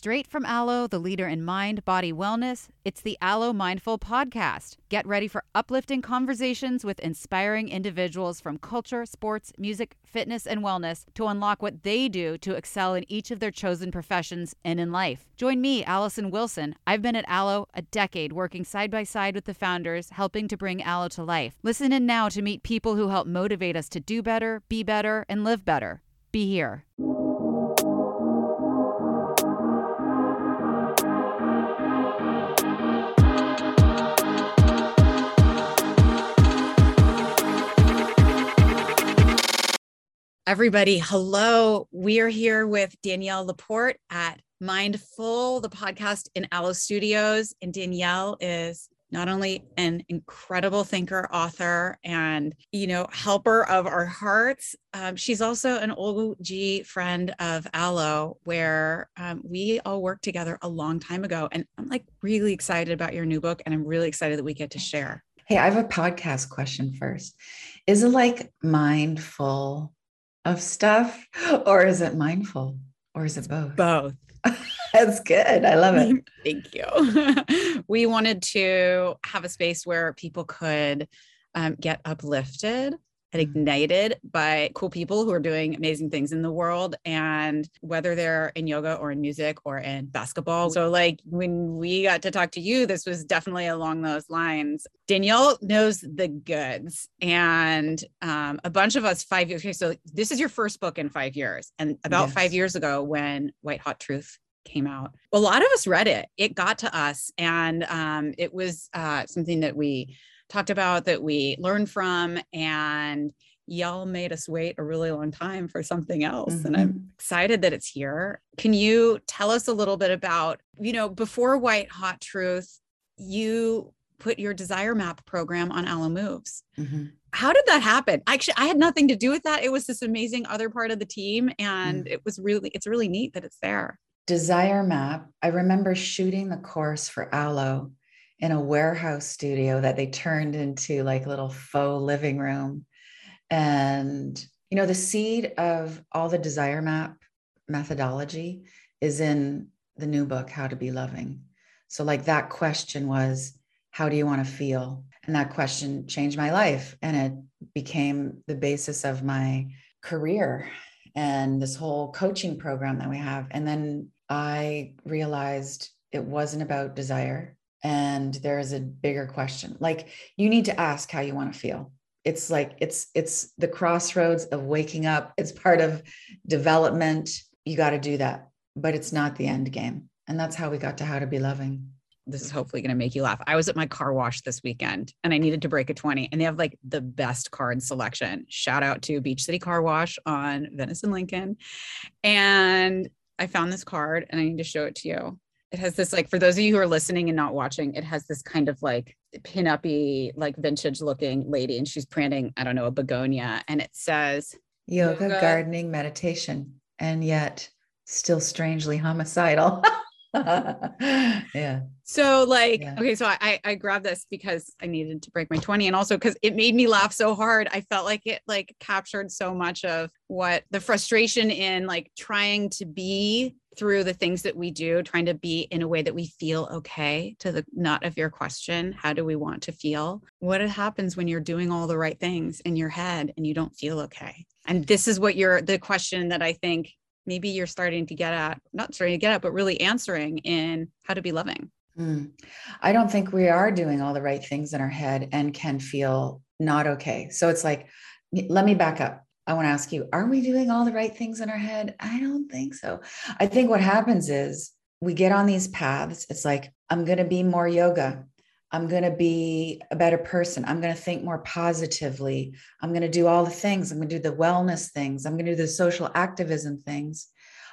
Straight from Alo, the leader in mind body wellness, it's the Alo Mindful Podcast. Get ready for uplifting conversations with inspiring individuals from culture, sports, music, fitness, and wellness to unlock what they do to excel in each of their chosen professions and in life. Join me, Allison Wilson. I've been at Alo a decade working side by side with the founders, helping to bring Alo to life. Listen in now to meet people who help motivate us to do better, be better, and live better. Be here. Everybody, hello. We are here with Danielle LaPorte at Mindful, the podcast in Alo Studios. And Danielle is not only an incredible thinker, author, and you know, helper of our hearts, um, she's also an OG friend of Alo, where um, we all worked together a long time ago. And I'm like really excited about your new book, and I'm really excited that we get to share. Hey, I have a podcast question first. Is it like mindful of stuff or is it mindful or is it both? Both. That's good. I love it. Thank you. we wanted to have a space where people could um, get uplifted and Mm-hmm. ignited by cool people who are doing amazing things in the world and whether they're in yoga or in music or in basketball. So like when we got to talk to you, this was definitely along those lines. Danielle knows the goods and um, a bunch of us five years. Okay, so this is your first book in five years. And about Yes. five years ago when White Hot Truth came out. A lot of us read it. It got to us, and um, it was uh, something that we talked about, that we learned from, and y'all made us wait a really long time for something else. And I'm excited that it's here. Can you tell us a little bit about, you know, before White Hot Truth, you put your Desire Map program on Alo Moves Mhm. how did that happen actually i had nothing to do with that it was this amazing other part of the team and Mm. it was really it's really neat that it's there Desire Map. I remember shooting the course for Alo in a warehouse studio that they turned into like a little faux living room. And, you know, the seed of all the Desire Map methodology is in the new book, How to Be Loving. So, like, that question was, How do you want to feel? And that question changed my life. And it became the basis of my career and this whole coaching program that we have. And then I realized it wasn't about desire. And there's a bigger question. Like you need to ask how you want to feel. It's like it's it's the crossroads of waking up. It's part of development. You got to do that, but it's not the end game. And that's how we got to how to be loving. this is hopefully going to make you laugh i was at my car wash this weekend and i needed to break a 20 and they have like the best card selection shout out to beach city car wash on venice and lincoln and i found this card and i need to show it to you it has this like for those of you who are listening and not watching it has this kind of like pin-uppy like vintage looking lady and she's planting i don't know a begonia and it says Yoga, Yoga. gardening, meditation, and yet still strangely homicidal. yeah. So like, Yeah. okay, so I I- I grabbed this because I needed to break my 20 and also because it made me laugh so hard. I felt like it like captured so much of what the frustration in like trying to be through the things that we do, trying to be in a way that we feel okay to the nut of your question. How do we want to feel? What happens when you're doing all the right things in your head and you don't feel okay? And this is what you're the question that I think maybe you're starting to get at, not starting to get at, but really answering in how to be loving. Mm. I don't think we are doing all the right things in our head and can feel not okay. So it's like, let me back up. I want to ask you, are we doing all the right things in our head? I don't think so. I think what happens is we get on these paths. It's like, I'm going to be more yoga. I'm going to be a better person. I'm going to think more positively. I'm going to do all the things. I'm going to do the wellness things. I'm going to do the social activism things.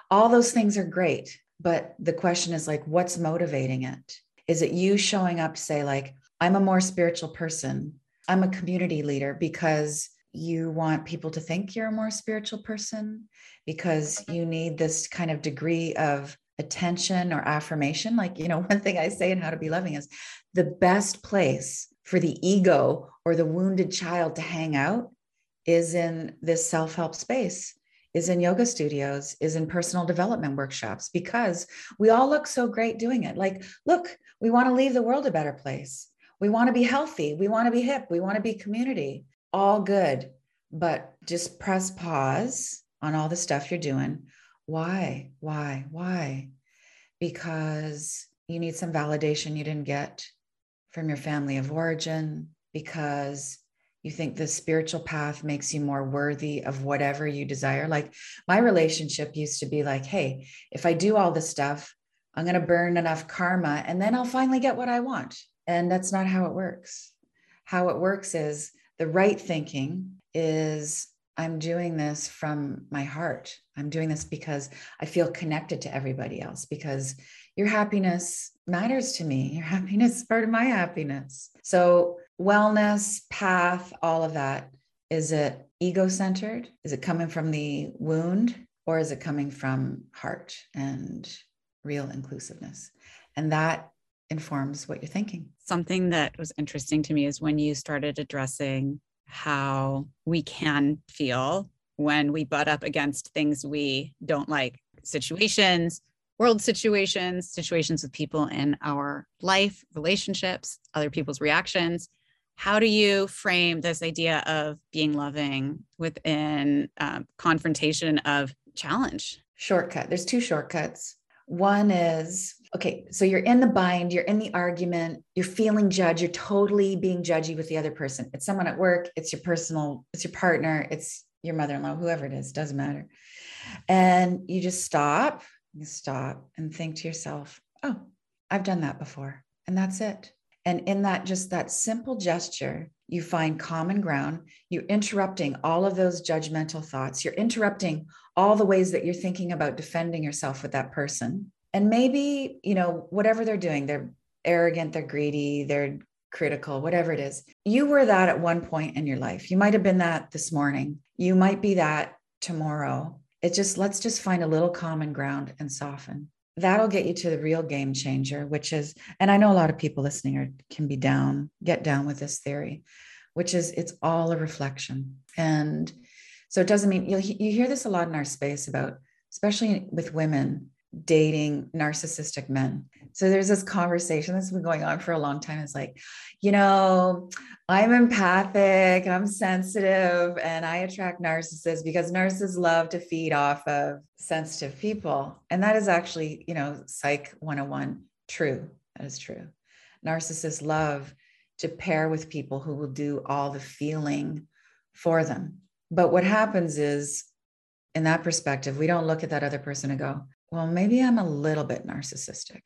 All those things are great. But the question is like, what's motivating it? Is it you showing up, to say, like, I'm a more spiritual person. I'm a community leader because you want people to think you're a more spiritual person, because you need this kind of degree of attention or affirmation. Like, you know, one thing I say in How to Be Loving is the best place for the ego or the wounded child to hang out is in this self help space, is in yoga studios, is in personal development workshops because we all look so great doing it. Like, look, we want to leave the world a better place. We want to be healthy. We want to be hip. We want to be community. All good. But just press pause on all the stuff you're doing. Why? Why? Why? Because you need some validation you didn't get from your family of origin, because you think the spiritual path makes you more worthy of whatever you desire. Like my relationship used to be like, hey, if I do all this stuff, I'm going to burn enough karma and then I'll finally get what I want. And that's not how it works. How it works is the right thinking is I'm doing this from my heart. I'm doing this because I feel connected to everybody else, because your happiness matters to me. Your happiness is part of my happiness. So, wellness, path, all of that is it ego centered? Is it coming from the wound or is it coming from heart and real inclusiveness? And that informs what you're thinking. Something that was interesting to me is when you started addressing how we can feel when we butt up against things we don't like, situations, world situations, situations with people in our life, relationships, other people's reactions. How do you frame this idea of being loving within um, confrontation of challenge? Shortcut. There's two shortcuts. One is okay, so you're in the bind, you're in the argument, you're feeling judged, you're totally being judgy with the other person. It's someone at work, it's your personal, it's your partner, it's your mother in law, whoever it is, doesn't matter. And you just stop you stop and think to yourself, oh, I've done that before. And that's it. And in that, just that simple gesture, you find common ground. You're interrupting all of those judgmental thoughts. You're interrupting all the ways that you're thinking about defending yourself with that person. And maybe, you know, whatever they're doing, they're arrogant, they're greedy, they're critical, whatever it is. You were that at one point in your life. You might have been that this morning. You might be that tomorrow it just let's just find a little common ground and soften that'll get you to the real game changer which is and i know a lot of people listening are can be down get down with this theory which is it's all a reflection and so it doesn't mean you hear this a lot in our space about especially with women dating narcissistic men. So there's this conversation that's been going on for a long time. It's like, you know, I'm empathic, I'm sensitive, and I attract narcissists because narcissists love to feed off of sensitive people. And that is actually, you know, Psych 101 true. That is true. Narcissists love to pair with people who will do all the feeling for them. But what happens is, in that perspective, we don't look at that other person and go, well, maybe I'm a little bit narcissistic.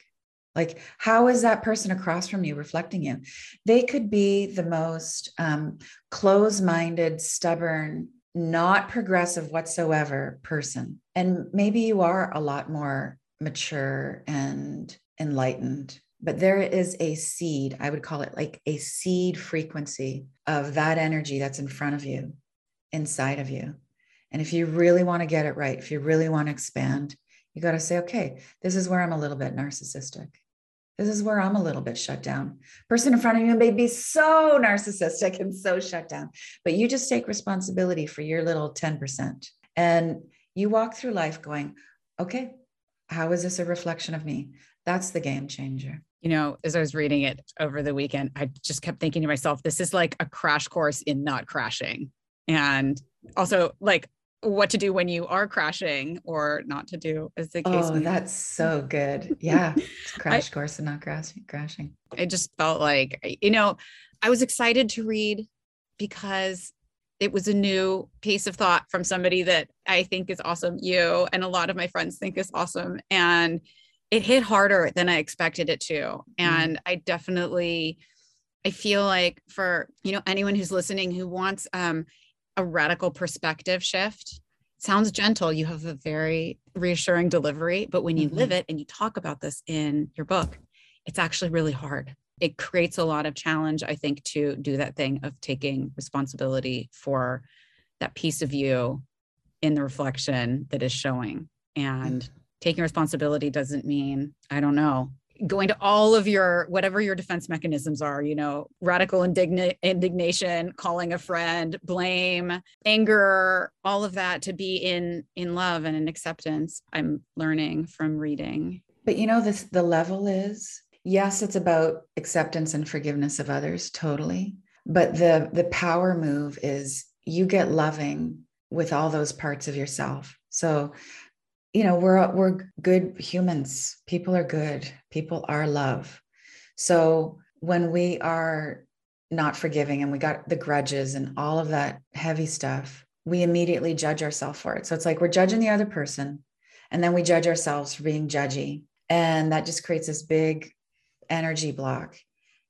Like, how is that person across from you reflecting you? They could be the most um, close minded, stubborn, not progressive whatsoever person. And maybe you are a lot more mature and enlightened. But there is a seed, I would call it like a seed frequency of that energy that's in front of you, inside of you. And if you really want to get it right, if you really want to expand, you got to say, okay, this is where I'm a little bit narcissistic. This is where I'm a little bit shut down. Person in front of you may be so narcissistic and so shut down, but you just take responsibility for your little 10%. And you walk through life going, okay, how is this a reflection of me? That's the game changer. You know, as I was reading it over the weekend, I just kept thinking to myself, this is like a crash course in not crashing. And also, like, what to do when you are crashing or not to do as the case. Oh, that's so good. Yeah. crash I, course and not crashing crashing. It just felt like, you know, I was excited to read because it was a new piece of thought from somebody that I think is awesome. You and a lot of my friends think is awesome. And it hit harder than I expected it to. Mm-hmm. And mm. I definitely I feel like for you know anyone who's listening who wants um a radical perspective shift. sounds gentle. You have a very reassuring delivery, but when you mm-hmm. live it and you talk about this in your book, it's actually really hard. It creates a lot of challenge, I think, to do that thing of taking responsibility for that piece of you in the reflection that is showing. And mm-hmm. taking responsibility doesn't mean, I don't know, going to all of your whatever your defense mechanisms are you know radical indigna- indignation calling a friend blame anger all of that to be in in love and in acceptance i'm learning from reading. But you know this the level is yes it's about acceptance and forgiveness of others totally. But the the power move is you get loving with all those parts of yourself. So you know we're we're good humans. People are good. People are love. So when we are not forgiving and we got the grudges and all of that heavy stuff we immediately judge ourselves for it. So it's like we're judging the other person and then we judge ourselves for being judgy. And that just creates this big energy block.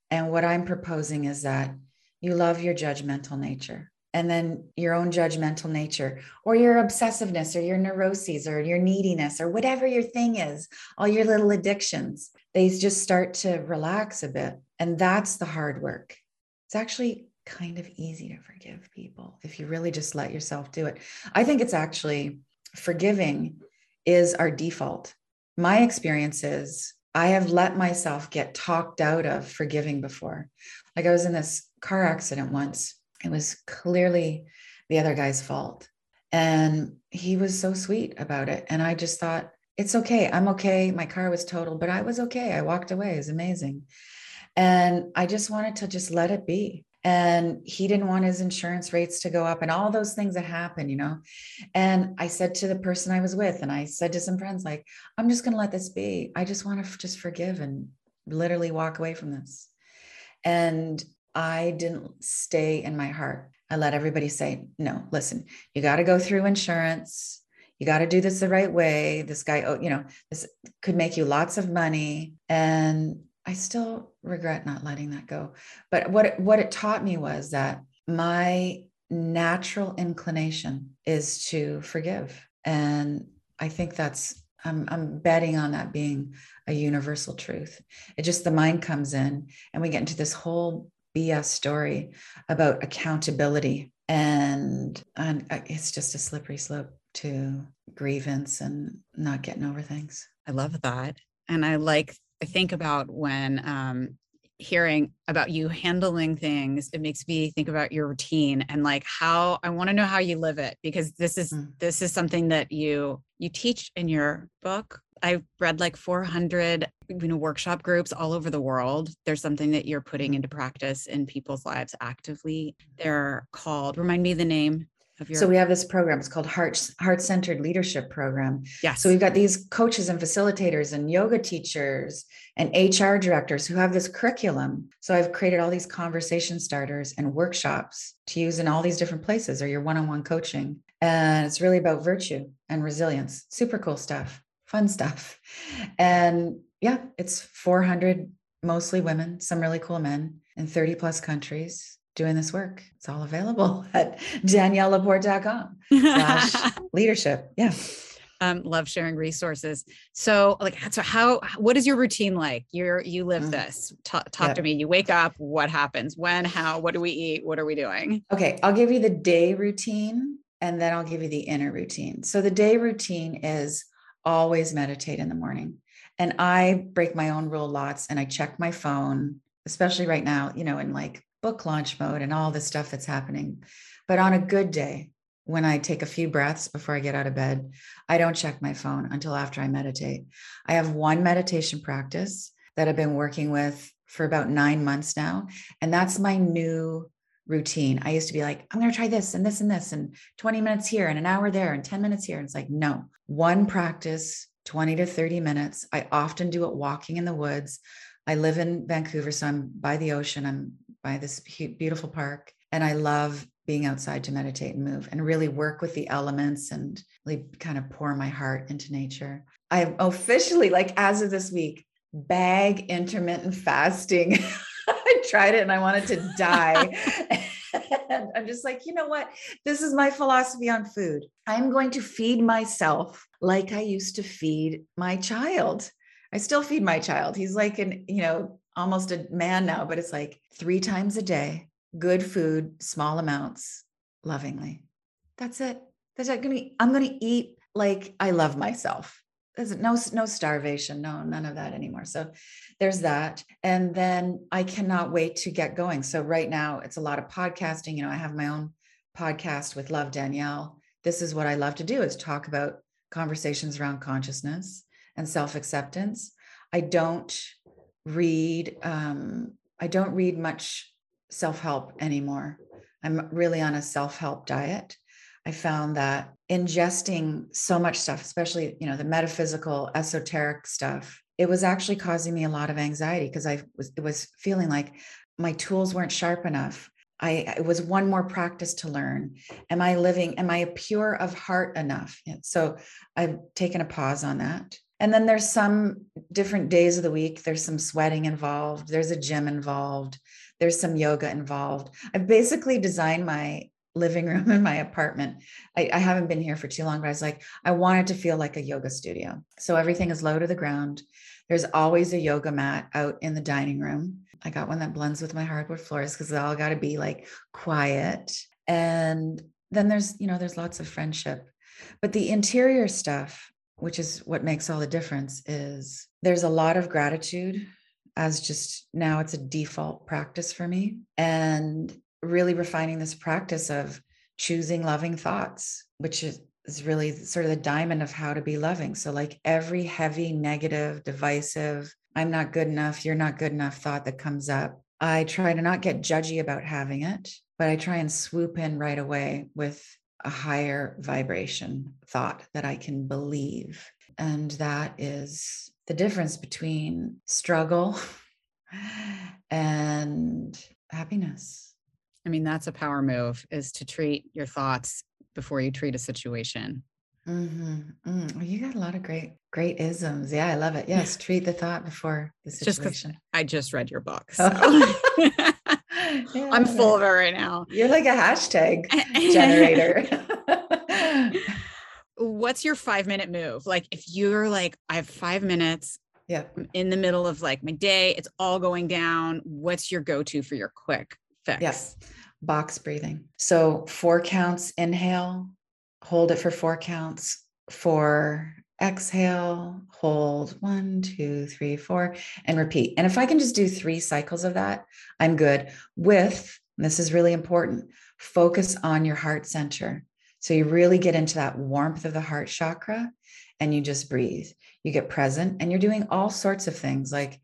And what i'm proposing is that you love your judgmental nature and then your own judgmental nature or your obsessiveness or your neuroses or your neediness or whatever your thing is all your little addictions they just start to relax a bit. And that's the hard work. It's actually kind of easy to forgive people if you really just let yourself do it. I think it's actually forgiving is our default. My experience is i have let myself get talked out of forgiving before. Like i was in this car accident once it was clearly the other guy's fault. And he was so sweet about it. And I just thought, it's okay. I'm okay. My car was totaled, but I was okay. I walked away. It was amazing. And I just wanted to just let it be. And he didn't want his insurance rates to go up and all those things that happen, you know. And I said to the person I was with, and I said to some friends, like, I'm just going to let this be. I just want to just forgive and literally walk away from this. And I didn't stay in my heart. I let everybody say, no, listen, you got to go through insurance. You got to do this the right way. This guy, oh, you know, this could make you lots of money. And I still regret not letting that go. But what it, what it taught me was that my natural inclination is to forgive. And I think that's I'm, I'm betting on that being a universal truth. It just the mind comes in and we get into this whole BS story about accountability. And, and uh, it's just a slippery slope to grievance and not getting over things. I love that. And I like, I think about when um, hearing about you handling things, it makes me think about your routine and like how I want to know how you live it because this is mm. this is something that you you teach in your book I've read like 400 you know workshop groups all over the world. There's something that you're putting into practice in people's lives actively. They're called remind me the name of your So we have this program it's called Heart Heart Centered Leadership Program. Yes. So we've got these coaches and facilitators and yoga teachers and HR directors who have this curriculum. So I've created all these conversation starters and workshops to use in all these different places or your one-on-one coaching. And it's really about virtue and resilience. Super cool stuff fun stuff. And yeah, it's 400 mostly women, some really cool men in 30 plus countries doing this work. It's all available at daniellelaporte.com slash leadership. Yeah. Um, love sharing resources. So like, so how, what is your routine like? You're, you live mm. this, talk, talk yep. to me. You wake up, what happens, when, how, what do we eat? What are we doing? Okay. I'll give you the day routine and then I'll give you the inner routine. So the day routine is always meditate in the morning. And I break my own rule lots and I check my phone, especially right now, you know, in like book launch mode and all the stuff that's happening. But on a good day, when I take a few breaths before I get out of bed, I don't check my phone until after I meditate. I have one meditation practice that I've been working with for about nine months now. And that's my new routine. I used to be like, I'm going to try this and this and this, and 20 minutes here and an hour there and 10 minutes here. And it's like, no, one practice, 20 to 30 minutes. I often do it walking in the woods. I live in Vancouver, so I'm by the ocean. I'm by this beautiful park. And I love being outside to meditate and move and really work with the elements and really kind of pour my heart into nature. I have officially, like as of this week, bag intermittent fasting. I tried it and I wanted to die. and I'm just like, you know what? This is my philosophy on food. I'm going to feed myself like I used to feed my child. I still feed my child. He's like an, you know, almost a man now, but it's like three times a day, good food, small amounts, lovingly. That's it. That's it. I'm gonna, I'm gonna eat like I love myself. There's no no starvation no none of that anymore. So there's that. And then i cannot wait to get going. So right now it's a lot of podcasting. You know i have my own podcast with love danielle. This is what i love to do is talk about conversations around consciousness and self-acceptance. I don't read um, i don't read much self-help anymore. I'm really on a self-help diet I found that ingesting so much stuff, especially, you know, the metaphysical, esoteric stuff, it was actually causing me a lot of anxiety because I was it was feeling like my tools weren't sharp enough. I it was one more practice to learn. Am I living, am I pure of heart enough? So I've taken a pause on that. And then there's some different days of the week. There's some sweating involved. There's a gym involved. There's some yoga involved. I've basically designed my living room in my apartment. I, I, haven't been here for too long, but I was like, I wanted to feel like a yoga studio. So everything is low to the ground. There's always a yoga mat out in the dining room. I got one that blends with my hardwood floors because they all got to be like quiet. And then there's, you know, there's lots of friendship. But the interior stuff, which is what makes all the difference, is there's a lot of gratitude as just now it's a default practice for me. And really refining this practice of choosing loving thoughts, which is, is really sort of the diamond of how to be loving. So, like every heavy, negative, divisive, I'm not good enough, you're not good enough thought that comes up, I try to not get judgy about having it, but I try and swoop in right away with a higher vibration thought that I can believe. And that is the difference between struggle and happiness. I mean, that's a power move is to treat your thoughts before you treat a situation. Mm-hmm. Mm. Well, you got a lot of great, great isms. Yeah, I love it. Yes, treat the thought before the situation. Just I just read your book. So. yeah, I'm full of it right now. You're like a hashtag generator. What's your five minute move? Like, if you're like, I have five minutes, yeah, in the middle of like my day, it's all going down. What's your go to for your quick fix. Yes. Box breathing. So four counts, inhale, hold it for four counts. Four exhale, hold one, two, three, four, and repeat. And if I can just do three cycles of that, I'm good. With, this is really important, focus on your heart center. So you really get into that warmth of the heart chakra and you just breathe. You get present and you're doing all sorts of things like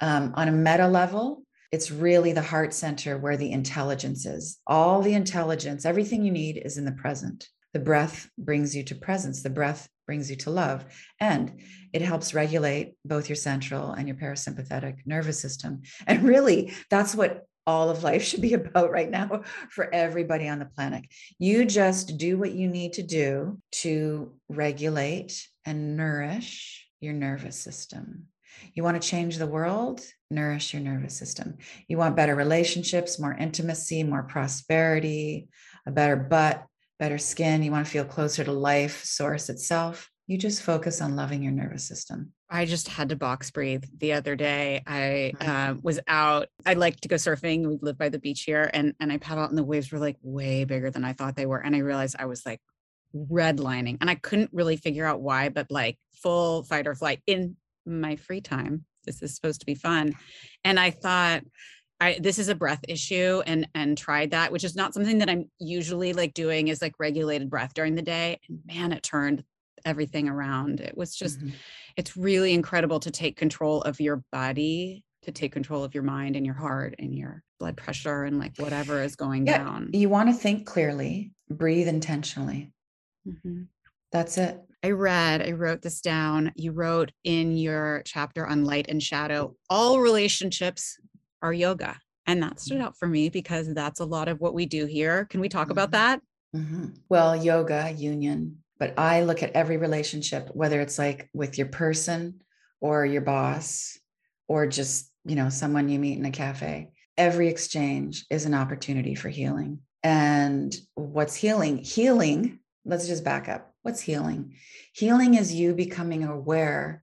um, on a meta level, it's really the heart center where the intelligence is. All the intelligence, everything you need is in the present. The breath brings you to presence. The breath brings you to love. And it helps regulate both your central and your parasympathetic nervous system. And really, that's what all of life should be about right now for everybody on the planet. You just do what you need to do to regulate and nourish your nervous system. You want to change the world? Nourish your nervous system. You want better relationships, more intimacy, more prosperity, a better butt, better skin. You want to feel closer to life, source itself. You just focus on loving your nervous system. I just had to box breathe the other day. I uh, was out. I like to go surfing. We live by the beach here, and and I paddled, and the waves were like way bigger than I thought they were. And I realized I was like redlining, and I couldn't really figure out why, but like full fight or flight in my free time. This is supposed to be fun. And I thought, I, this is a breath issue and and tried that which is not something that i'm usually like doing is like regulated breath during the day and man it turned everything around it was just mm-hmm. it's really incredible to take control of your body to take control of your mind and your heart and your blood pressure and like whatever is going yeah, down you want to think clearly breathe intentionally mm-hmm. That's it I read, I wrote this down. You wrote in your chapter on light and shadow, all relationships are yoga. And that stood mm-hmm. out for me because that's a lot of what we do here. Can we talk mm-hmm. about that? Mm-hmm. Well, yoga, union, but I look at every relationship, whether it's like with your person or your boss or just, you know, someone you meet in a cafe. Every exchange is an opportunity for healing. And what's healing? Healing, let's just back up What's healing? Healing is you becoming aware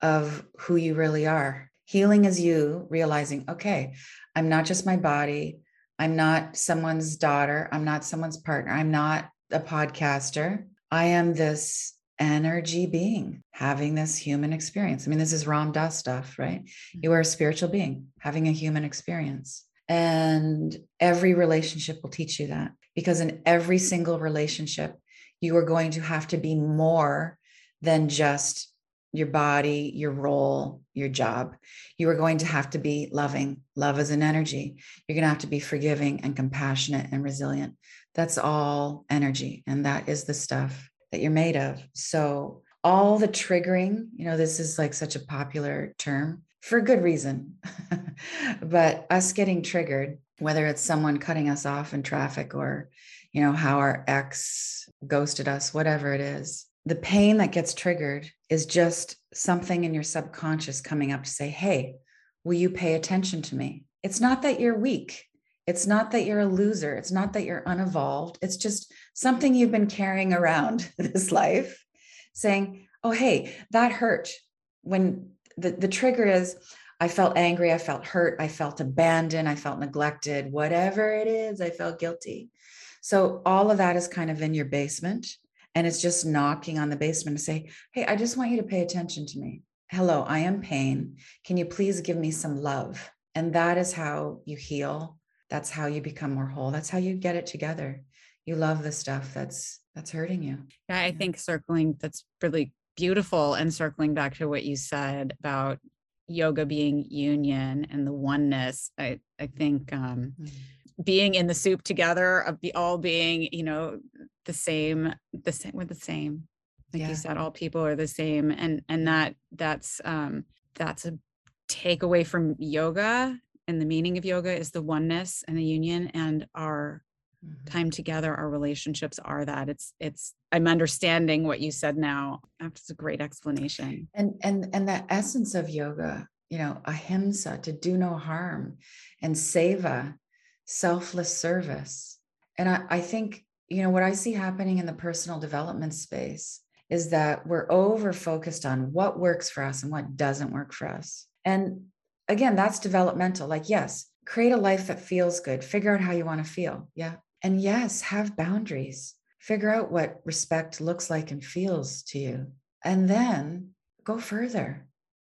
of who you really are. Healing is you realizing, okay, I'm not just my body. I'm not someone's daughter. I'm not someone's partner. I'm not a podcaster. I am this energy being having this human experience. I mean, this is Ram Dass stuff, right? You are a spiritual being having a human experience. And every relationship will teach you that because in every single relationship, you are going to have to be more than just your body, your role, your job. You are going to have to be loving. Love is an energy. You're going to have to be forgiving and compassionate and resilient. That's all energy. And that is the stuff that you're made of. So, all the triggering, you know, this is like such a popular term for good reason. but us getting triggered, whether it's someone cutting us off in traffic or, you know, how our ex ghosted us, whatever it is, the pain that gets triggered is just something in your subconscious coming up to say, Hey, will you pay attention to me? It's not that you're weak. It's not that you're a loser. It's not that you're unevolved. It's just something you've been carrying around this life saying, Oh, hey, that hurt. When the, the trigger is, I felt angry, I felt hurt, I felt abandoned, I felt neglected, whatever it is, I felt guilty. So all of that is kind of in your basement and it's just knocking on the basement to say, Hey, I just want you to pay attention to me. Hello, I am pain. Can you please give me some love? And that is how you heal. That's how you become more whole. That's how you get it together. You love the stuff that's that's hurting you. Yeah, I think circling that's really beautiful and circling back to what you said about yoga being union and the oneness. I I think um mm-hmm being in the soup together of be all being you know the same the same we're the same like yeah. you said all people are the same and and that that's um that's a takeaway from yoga and the meaning of yoga is the oneness and the union and our mm-hmm. time together our relationships are that it's it's i'm understanding what you said now that's a great explanation and and and the essence of yoga you know ahimsa to do no harm and seva selfless service. And I, I think, you know, what I see happening in the personal development space is that we're over focused on what works for us and what doesn't work for us. And again, that's developmental. Like, yes, create a life that feels good, figure out how you want to feel. Yeah. And yes, have boundaries, figure out what respect looks like and feels to you. And then go further,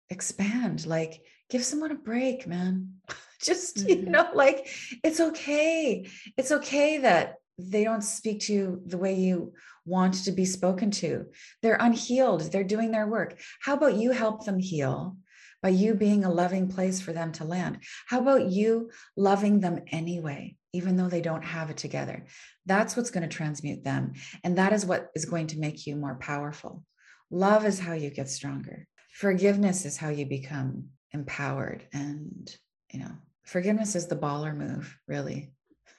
expand, like, give someone a break, man. just mm-hmm. you know like it's okay. It's okay that they don't speak to you the way you want to be spoken to. They're unhealed. They're doing their work. How about you help them heal by you being a loving place for them to land? How about you loving them anyway even though they don't have it together? That's what's going to transmute them and that is what is going to make you more powerful. Love is how you get stronger. Forgiveness is how you become empowered and you know forgiveness is the baller move, really.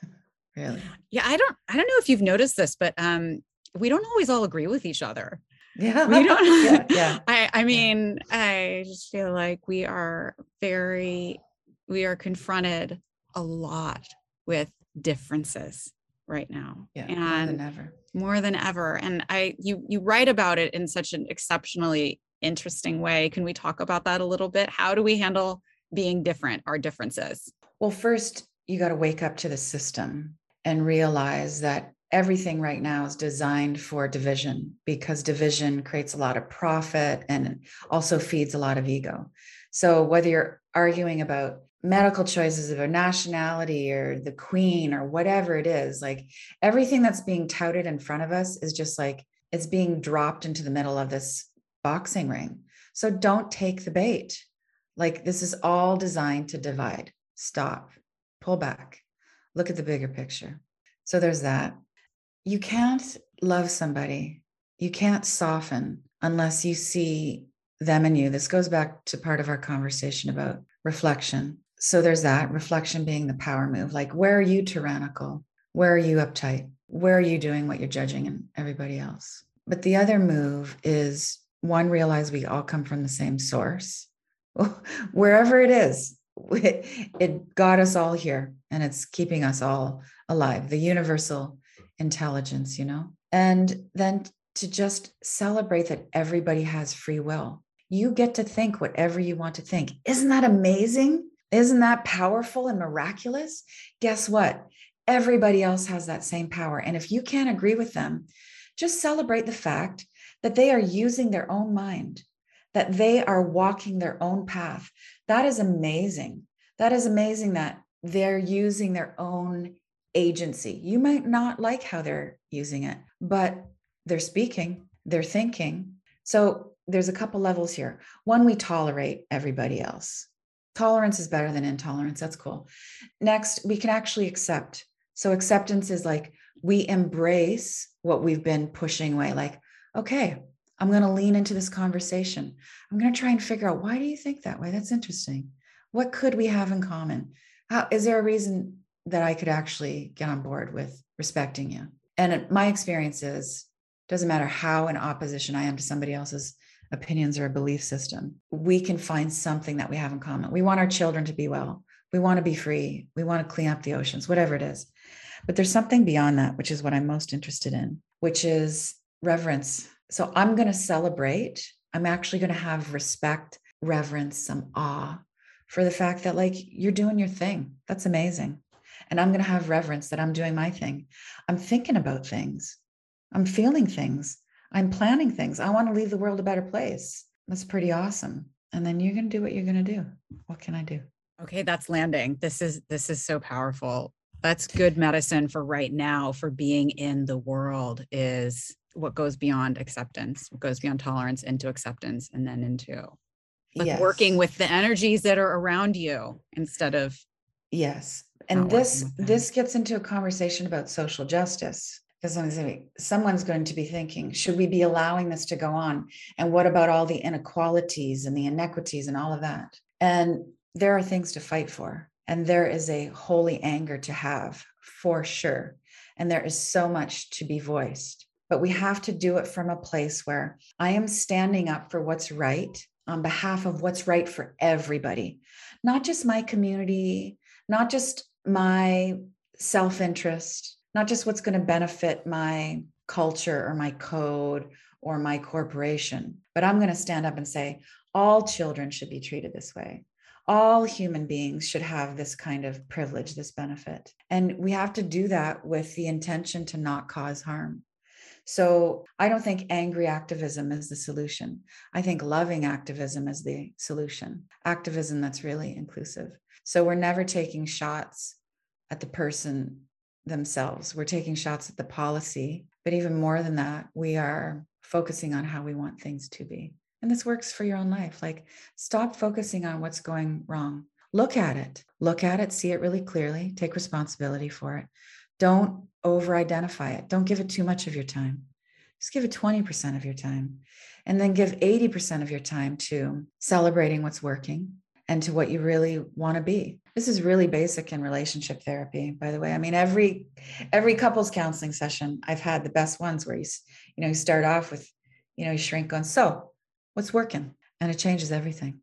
really. Yeah, I don't I don't know if you've noticed this, but um we don't always all agree with each other. Yeah. We don't yeah, yeah. I I mean. I just feel like we are very we are confronted a lot with differences right now. Yeah. And more than ever. More than ever. And I you you write about it in such an exceptionally interesting way. Can we talk about that a little bit? How do we handle being different, our differences? Well, first, you got to wake up to the system and realize that everything right now is designed for division because division creates a lot of profit and also feeds a lot of ego. So, whether you're arguing about medical choices of a nationality or the queen or whatever it is, like everything that's being touted in front of us is just like it's being dropped into the middle of this boxing ring. So, don't take the bait. Like this is all designed to divide. Stop, pull back, look at the bigger picture. So there's that. You can't love somebody, you can't soften unless you see them and you. This goes back to part of our conversation about reflection. So there's that reflection being the power move. Like, where are you tyrannical? Where are you uptight? Where are you doing what you're judging and everybody else? But the other move is one, realize we all come from the same source. wherever it is, it got us all here and it's keeping us all alive, the universal intelligence, you know? And then to just celebrate that everybody has free will. You get to think whatever you want to think. Isn't that amazing? Isn't that powerful and miraculous? Guess what? Everybody else has that same power. And if you can't agree with them, just celebrate the fact that they are using their own mind, that they are walking their own path. That is amazing. That is amazing that they're using their own agency. You might not like how they're using it, but they're speaking, they're thinking. So there's a couple levels here. One, we tolerate everybody else. Tolerance is better than intolerance. That's cool. Next, we can actually accept. So acceptance is like we embrace what we've been pushing away. Like, okay, I'm going to lean into this conversation. I'm going to try and figure out why do you think that way? That's interesting. What could we have in common? How is there a reason that I could actually get on board with respecting you? And my experience is doesn't matter how in opposition I am to somebody else's opinions or a belief system, we can find something that we have in common. We want our children to be well. We want to be free. We want to clean up the oceans, whatever it is. But there's something beyond that, which is what I'm most interested in, which is reverence. So I'm going to celebrate. I'm actually going to have respect, reverence, some awe for the fact that, like, you're doing your thing. That's amazing. And I'm going to have reverence that I'm doing my thing. I'm thinking about things, I'm feeling things. I'm planning things. I want to leave the world a better place. That's pretty awesome. And then you're going to do what you're going to do. What can I do? Okay, that's landing. This is this is so powerful. That's good medicine for right now for being in the world is what goes beyond acceptance, what goes beyond tolerance into acceptance and then into like yes. working with the energies that are around you instead of yes and this this gets into a conversation about social justice because someone's going to be thinking, should we be allowing this to go on? And what about all the inequalities and the inequities and all of that? And there are things to fight for. And there is a holy anger to have for sure. And there is so much to be voiced. But we have to do it from a place where I am standing up for what's right on behalf of what's right for everybody, not just my community, not just my self interest, not just what's going to benefit my culture or my code or my corporation, but I'm going to stand up and say, all children should be treated this way. All human beings should have this kind of privilege, this benefit. And we have to do that with the intention to not cause harm. So I don't think angry activism is the solution. I think loving activism is the solution, activism that's really inclusive. So we're never taking shots at the person themselves. We're taking shots at the policy, but even more than that, we are focusing on how we want things to be. And this works for your own life. Like, stop focusing on what's going wrong. Look at it, look at it, see it really clearly, take responsibility for it. Don't over identify it. Don't give it too much of your time. Just give it 20% of your time. And then give 80% of your time to celebrating what's working and to what you really want to be this is really basic in relationship therapy by the way i mean every every couples counseling session i've had the best ones where you you know you start off with you know you shrink on so what's working? And it changes everything.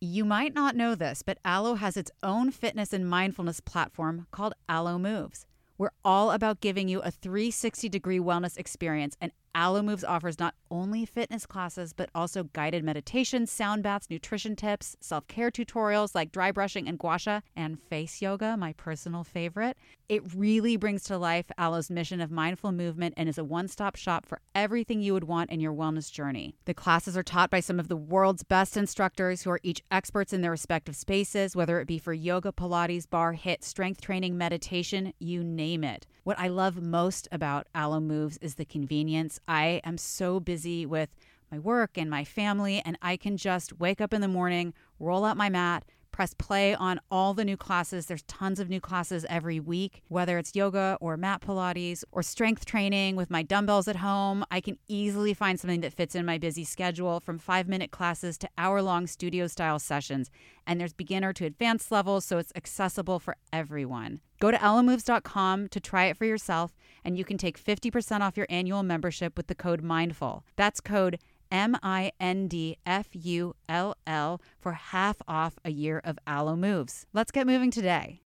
You might not know this but Alo has its own fitness and mindfulness platform called Alo Moves. We're all about giving you a 360 degree wellness experience and Alo Moves offers not only fitness classes, but also guided meditations, sound baths, nutrition tips, self care tutorials like dry brushing and gua sha, and face yoga, my personal favorite. It really brings to life Alo's mission of mindful movement and is a one stop shop for everything you would want in your wellness journey. The classes are taught by some of the world's best instructors who are each experts in their respective spaces, whether it be for yoga, Pilates, barre, HIIT, strength training, meditation, you name it. What I love most about Alo Moves is the convenience. I am so busy with my work and my family, and I can just wake up in the morning, roll out my mat, press play on all the new classes. There's tons of new classes every week, whether it's yoga or mat Pilates or strength training with my dumbbells at home. I can easily find something that fits in my busy schedule from five minute classes to hour long studio style sessions. And there's beginner to advanced levels, so it's accessible for everyone. Go to alomoves.com to try it for yourself, and you can take 50% off your annual membership with the code MINDFUL. That's code M I N D F U L L for half off a year of Alo Moves. Let's get moving today.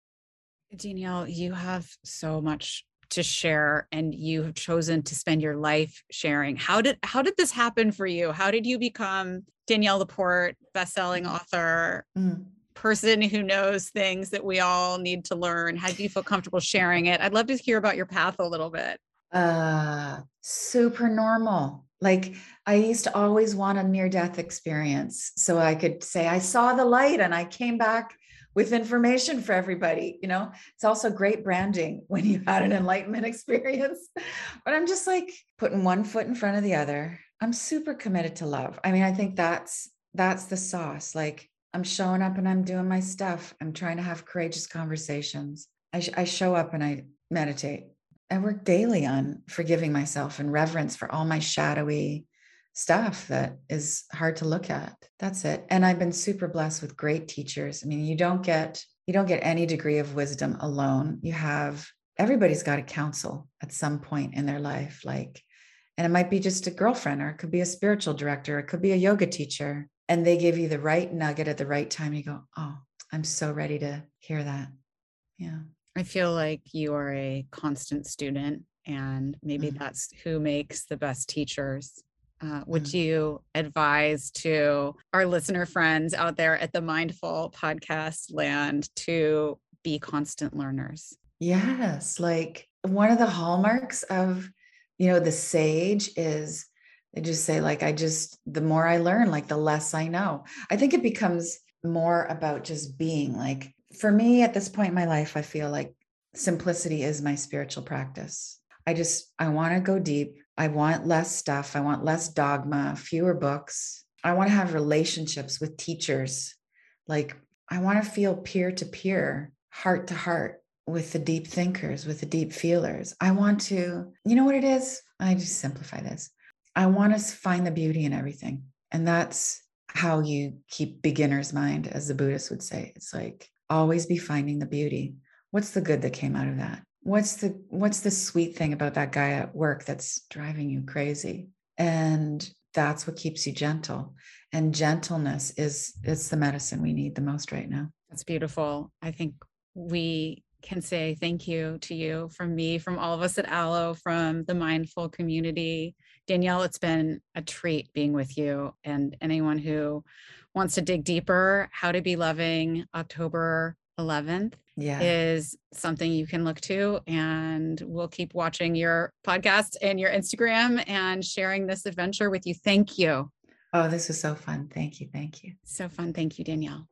Danielle, you have so much to share and you have chosen to spend your life sharing. How did how did this happen for you? How did you become Danielle LaPorte, best-selling author, mm. person who knows things that we all need to learn? How do you feel comfortable sharing it? I'd love to hear about your path a little bit. Uh super normal Like I used to always want a near death experience so I could say, I saw the light and I came back with information for everybody. You know, it's also great branding when you had an enlightenment experience. But I'm just like putting one foot in front of the other. I'm super committed to love. I mean, I think that's that's the sauce. Like I'm showing up and I'm doing my stuff. I'm trying to have courageous conversations. I, sh- I show up and I meditate. I work daily on forgiving myself and reverence for all my shadowy stuff that is hard to look at. That's it. And I've been super blessed with great teachers. I mean, you don't get you don't get any degree of wisdom alone. You have everybody's got a counsel at some point in their life like and it might be just a girlfriend or it could be a spiritual director, it could be a yoga teacher and they give you the right nugget at the right time. You go, oh, I'm so ready to hear that. Yeah. I feel like you are a constant student, and maybe mm-hmm. that's who makes the best teachers. Uh, would mm-hmm. you advise to our listener friends out there at the Mindful podcast land to be constant learners? Yes. Like one of the hallmarks of, you know, the sage is they just say like i just the more i learn like the less i know i think it becomes more about just being like for me at this point in my life i feel like simplicity is my spiritual practice. I just i want to go deep. I want less stuff. I want less dogma fewer books. I want to have relationships with teachers. Like i want to feel peer to peer heart to heart with the deep thinkers with the deep feelers. I want to you know what it is? I just simplify this. I want to find the beauty in everything. And that's how you keep beginner's mind, as the Buddhists would say. It's like always be finding the beauty. What's the good that came out of that? What's the what's the sweet thing about that guy at work that's driving you crazy? And that's what keeps you gentle. And gentleness is it's the medicine we need the most right now. That's beautiful. I think we can say thank you to you from me, from all of us at Alo, from the mindful community. Danielle, it's been a treat being with you. And anyone who wants to dig deeper, How to Be Loving October 11th yeah. is something you can look to. And we'll keep watching your podcast and your Instagram and sharing this adventure with you. Thank you. Oh, this was so fun. Thank you. Thank you. So fun. Thank you, Danielle.